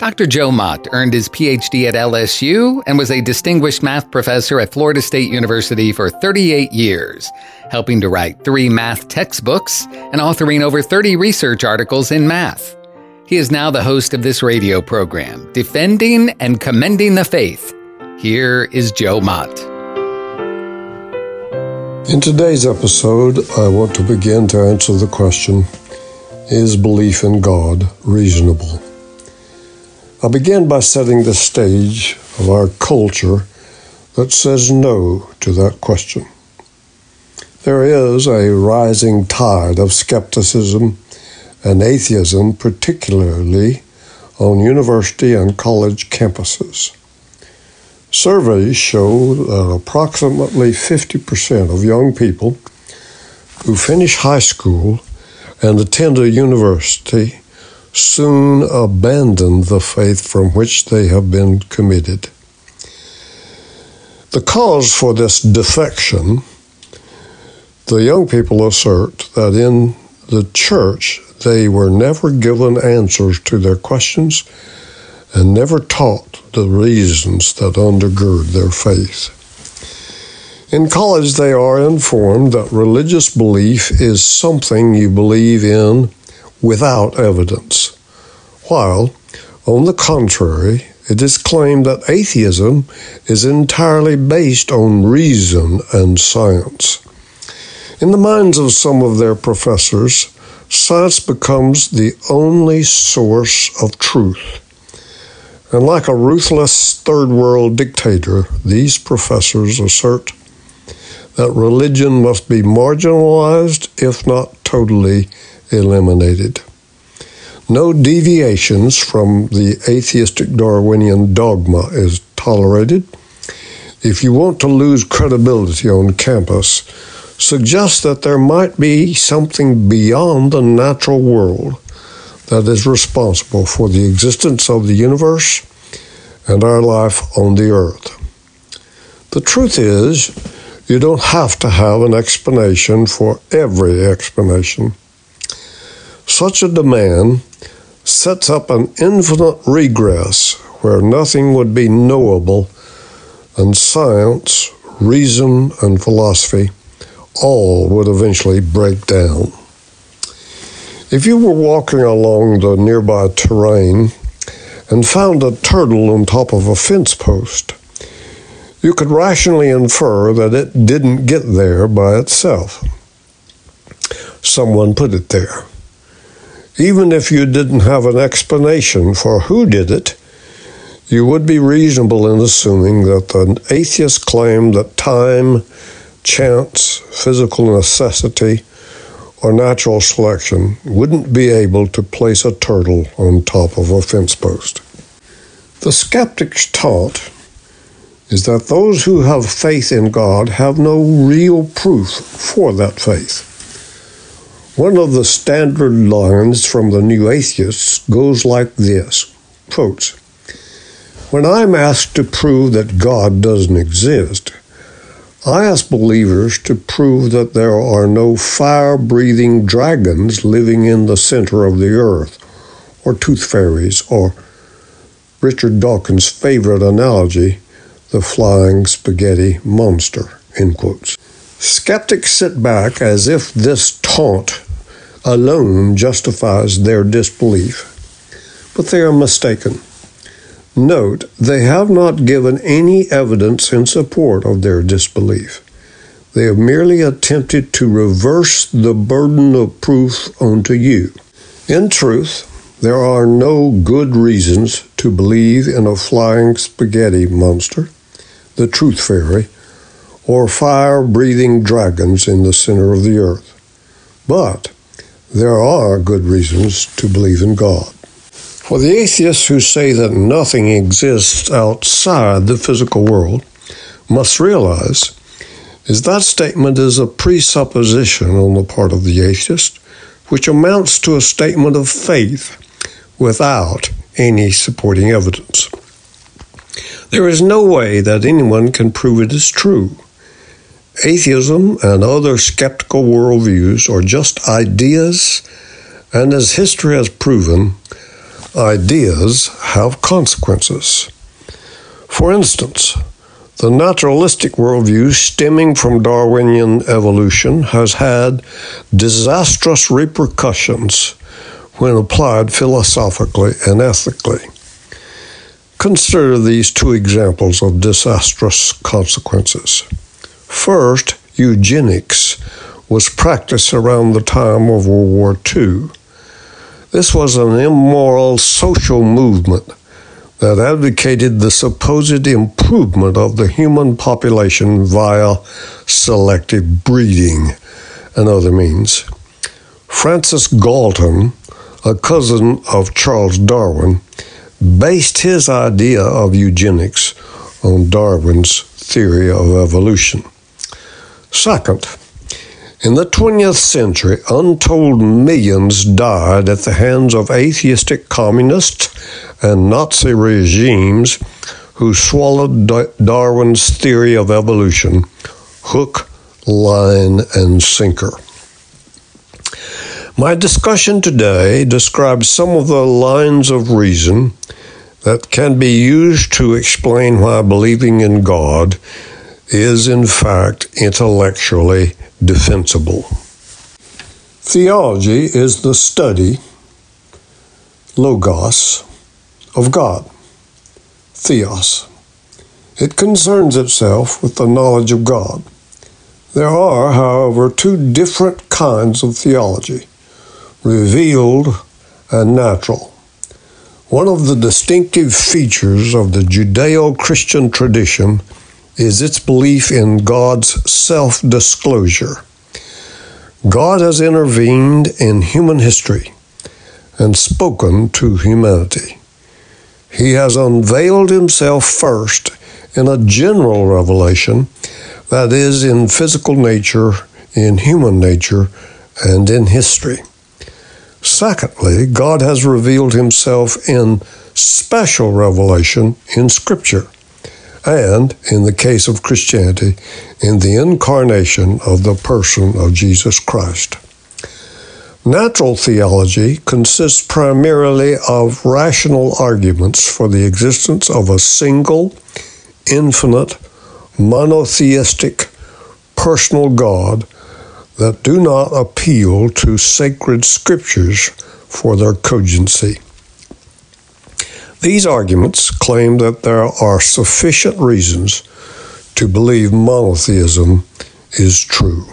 Dr. Joe Mott earned his PhD at LSU and was a distinguished math professor at Florida State University for 38 years, helping to write three math textbooks and authoring over 30 research articles in math. He is now the host of this radio program, Defending and Commending the Faith. Here is Joe Mott. In today's episode, I want to begin to answer the question Is belief in God reasonable? I begin by setting the stage of our culture that says no to that question. There is a rising tide of skepticism and atheism, particularly on university and college campuses. Surveys show that approximately 50% of young people who finish high school and attend a university soon abandon the faith from which they have been committed. The cause for this defection, the young people assert that in the church they were never given answers to their questions and never taught the reasons that undergird their faith. In college, they are informed that religious belief is something you believe in without evidence, while, on the contrary, it is claimed that atheism is entirely based on reason and science. In the minds of some of their professors, science becomes the only source of truth. And like a ruthless third world dictator, these professors assert that religion must be marginalized, if not totally eliminated. No deviations from the atheistic Darwinian dogma is tolerated. If you want to lose credibility on campus, suggest that there might be something beyond the natural world that is responsible for the existence of the universe and our life on the earth. The truth is, you don't have to have an explanation for every explanation. Such a demand sets up an infinite regress where nothing would be knowable, and science, reason, and philosophy all would eventually break down. If you were walking along the nearby terrain and found a turtle on top of a fence post, you could rationally infer that it didn't get there by itself. Someone put it there. Even if you didn't have an explanation for who did it, you would be reasonable in assuming that the atheist claim that time, chance, physical necessity, or natural selection wouldn't be able to place a turtle on top of a fence post. The skeptic's taunt is that those who have faith in God have no real proof for that faith. One of the standard lines from the New Atheists goes like this quotes, When I'm asked to prove that God doesn't exist, I ask believers to prove that there are no fire breathing dragons living in the center of the earth, or tooth fairies, or Richard Dawkins' favorite analogy, the flying spaghetti monster. End quotes. Skeptics sit back as if this taunt alone justifies their disbelief, but they are mistaken. Note, they have not given any evidence in support of their disbelief. They have merely attempted to reverse the burden of proof onto you. In truth, there are no good reasons to believe in a flying spaghetti monster, the truth fairy, or fire breathing dragons in the center of the earth. But there are good reasons to believe in God. For the atheists who say that nothing exists outside the physical world must realize is that statement is a presupposition on the part of the atheist, which amounts to a statement of faith without any supporting evidence. There is no way that anyone can prove it is true. Atheism and other skeptical worldviews are just ideas, and as history has proven, ideas have consequences. For instance, the naturalistic worldview stemming from Darwinian evolution has had disastrous repercussions when applied philosophically and ethically. Consider these two examples of disastrous consequences. First, eugenics was practiced around the time of World War II. This was an immoral social movement that advocated the supposed improvement of the human population via selective breeding and other means. Francis Galton, a cousin of Charles Darwin, based his idea of eugenics on Darwin's theory of evolution. Second, in the 20th century, untold millions died at the hands of atheistic communists and Nazi regimes who swallowed Darwin's theory of evolution hook, line, and sinker. My discussion today describes some of the lines of reason that can be used to explain why believing in God is, in fact, intellectually defensible. Theology is the study, logos, of God, theos. It concerns itself with the knowledge of God. There are, however, two different kinds of theology revealed and natural. One of the distinctive features of the Judeo Christian tradition is its belief in God's self disclosure. God has intervened in human history and spoken to humanity. He has unveiled himself first in a general revelation that is, in physical nature, in human nature, and in history. Secondly, God has revealed himself in special revelation in Scripture, and, in the case of Christianity, in the incarnation of the person of Jesus Christ. Natural theology consists primarily of rational arguments for the existence of a single, infinite, monotheistic, personal God that do not appeal to sacred scriptures for their cogency. These arguments claim that there are sufficient reasons to believe monotheism is true.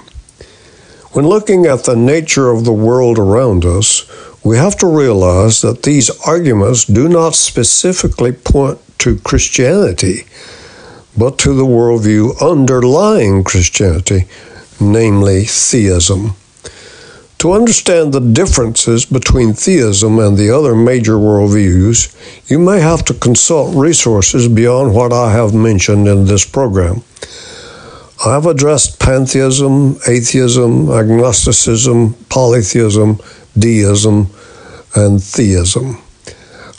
When looking at the nature of the world around us, we have to realize that these arguments do not specifically point to Christianity, but to the worldview underlying Christianity, namely theism. To understand the differences between theism and the other major worldviews, you may have to consult resources beyond what I have mentioned in this program. I have addressed pantheism, atheism, agnosticism, polytheism, deism, and theism.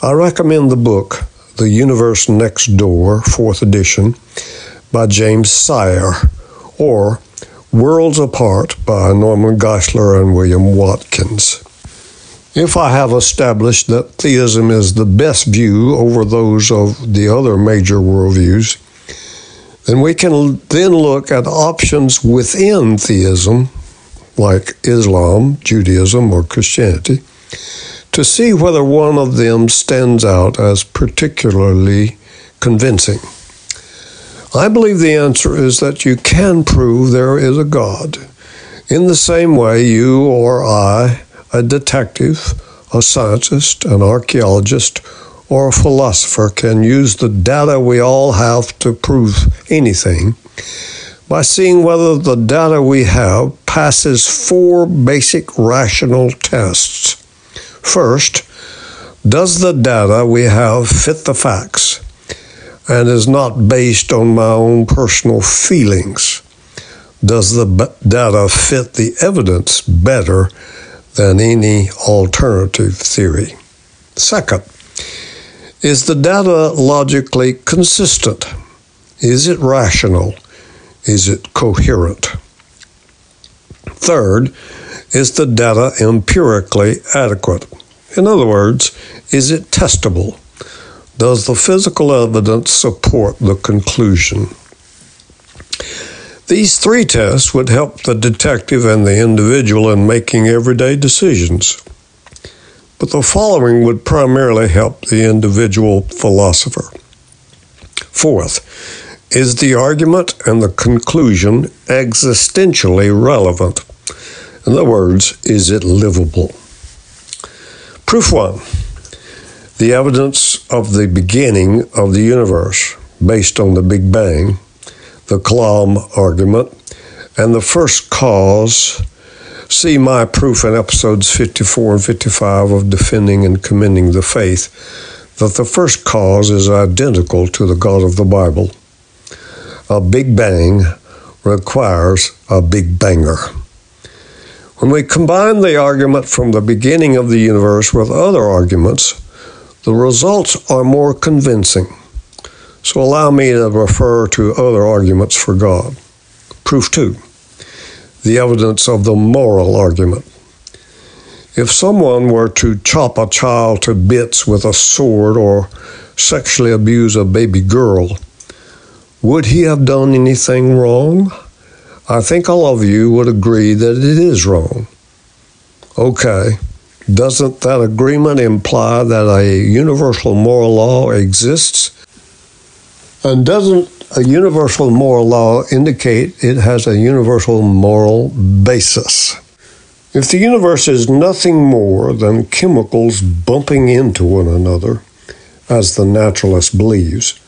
I recommend the book, The Universe Next Door, 4th edition, by James Sire, or Worlds Apart by Norman Geisler and William Watkins. If I have established that theism is the best view over those of the other major worldviews, then we can then look at options within theism, like Islam, Judaism, or Christianity, to see whether one of them stands out as particularly convincing. I believe the answer is that you can prove there is a God. In the same way, you or I, a detective, a scientist, an archaeologist, or a philosopher can use the data we all have to prove anything by seeing whether the data we have passes four basic rational tests. First, does the data we have fit the facts and is not based on my own personal feelings? Does the data fit the evidence better than any alternative theory. Second, is the data logically consistent? Is it rational? Is it coherent? Third, is the data empirically adequate? In other words, is it testable? Does the physical evidence support the conclusion? These three tests would help the detective and the individual in making everyday decisions. But the following would primarily help the individual philosopher. Fourth, is the argument and the conclusion existentially relevant? In other words, is it livable? Proof one the evidence of the beginning of the universe based on the Big Bang, the Kalam argument, and the first cause. See my proof in episodes 54 and 55 of Defending and Commending the Faith that the first cause is identical to the God of the Bible. A Big Bang requires a Big Banger. When we combine the argument from the beginning of the universe with other arguments, the results are more convincing. So allow me to refer to other arguments for God. Proof two the evidence of the moral argument. If someone were to chop a child to bits with a sword or sexually abuse a baby girl, would he have done anything wrong? I think all of you would agree that it is wrong. Okay, doesn't that agreement imply that a universal moral law exists? And doesn't a universal moral law indicate it has a universal moral basis? If the universe is nothing more than chemicals bumping into one another, as the naturalist believes,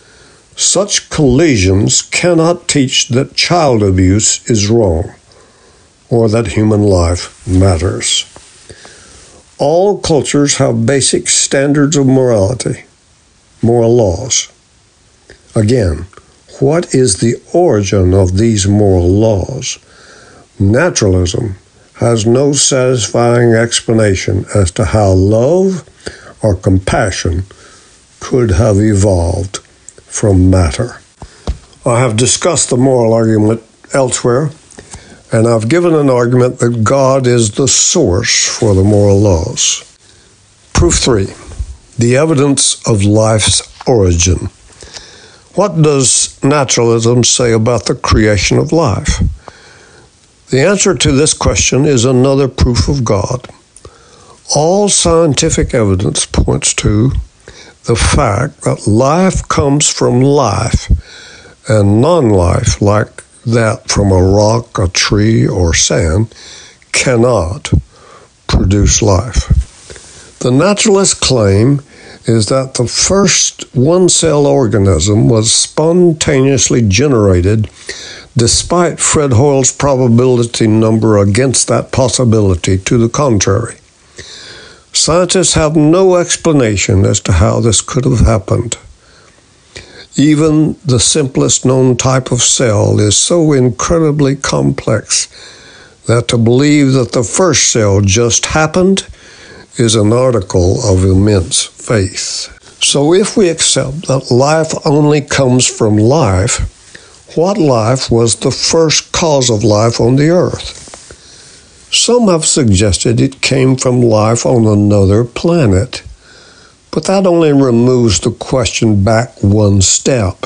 such collisions cannot teach that child abuse is wrong or that human life matters. All cultures have basic standards of morality, moral laws. Again, what is the origin of these moral laws? Naturalism has no satisfying explanation as to how love or compassion could have evolved from matter. I have discussed the moral argument elsewhere and I've given an argument that God is the source for the moral laws. Proof three the evidence of life's origin. What does naturalism say about the creation of life? The answer to this question is another proof of God. All scientific evidence points to the fact that life comes from life, and non life, like that from a rock, a tree, or sand cannot produce life. The naturalist claim is that the first one cell organism was spontaneously generated despite Fred Hoyle's probability number against that possibility to the contrary. Scientists have no explanation as to how this could have happened. Even the simplest known type of cell is so incredibly complex that to believe that the first cell just happened is an article of immense faith. So, if we accept that life only comes from life, what life was the first cause of life on the earth? Some have suggested it came from life on another planet. But that only removes the question back one step.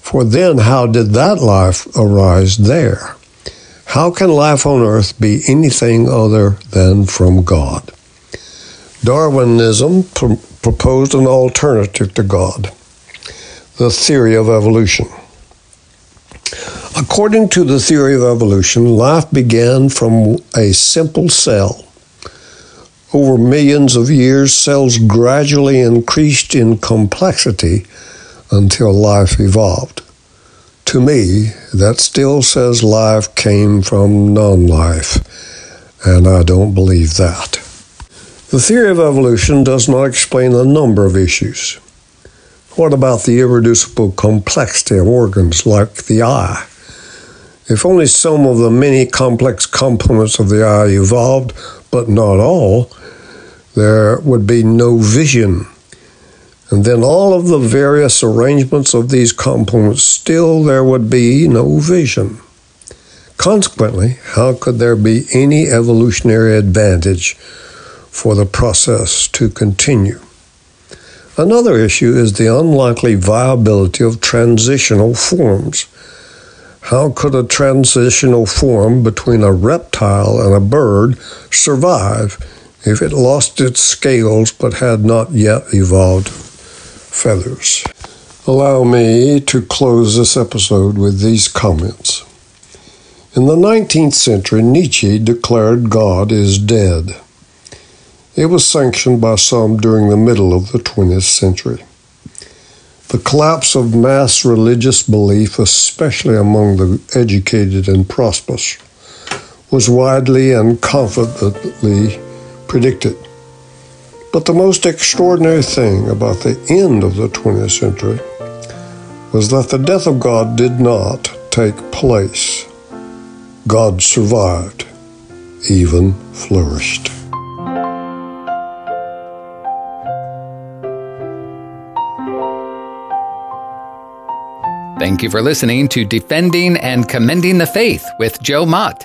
For then, how did that life arise there? How can life on earth be anything other than from God? Darwinism pr- proposed an alternative to God, the theory of evolution. According to the theory of evolution, life began from a simple cell over millions of years, cells gradually increased in complexity until life evolved. To me, that still says life came from non life, and I don't believe that. The theory of evolution does not explain a number of issues. What about the irreducible complexity of organs like the eye? If only some of the many complex components of the eye evolved, but not all, there would be no vision. And then all of the various arrangements of these components, still there would be no vision. Consequently, how could there be any evolutionary advantage for the process to continue? Another issue is the unlikely viability of transitional forms. How could a transitional form between a reptile and a bird survive if it lost its scales but had not yet evolved feathers? Allow me to close this episode with these comments. In the 19th century, Nietzsche declared God is dead. It was sanctioned by some during the middle of the 20th century. The collapse of mass religious belief, especially among the educated and prosperous, was widely and confidently predicted. But the most extraordinary thing about the end of the 20th century was that the death of God did not take place. God survived, even flourished. Thank you for listening to Defending and Commending the Faith with Joe Mott,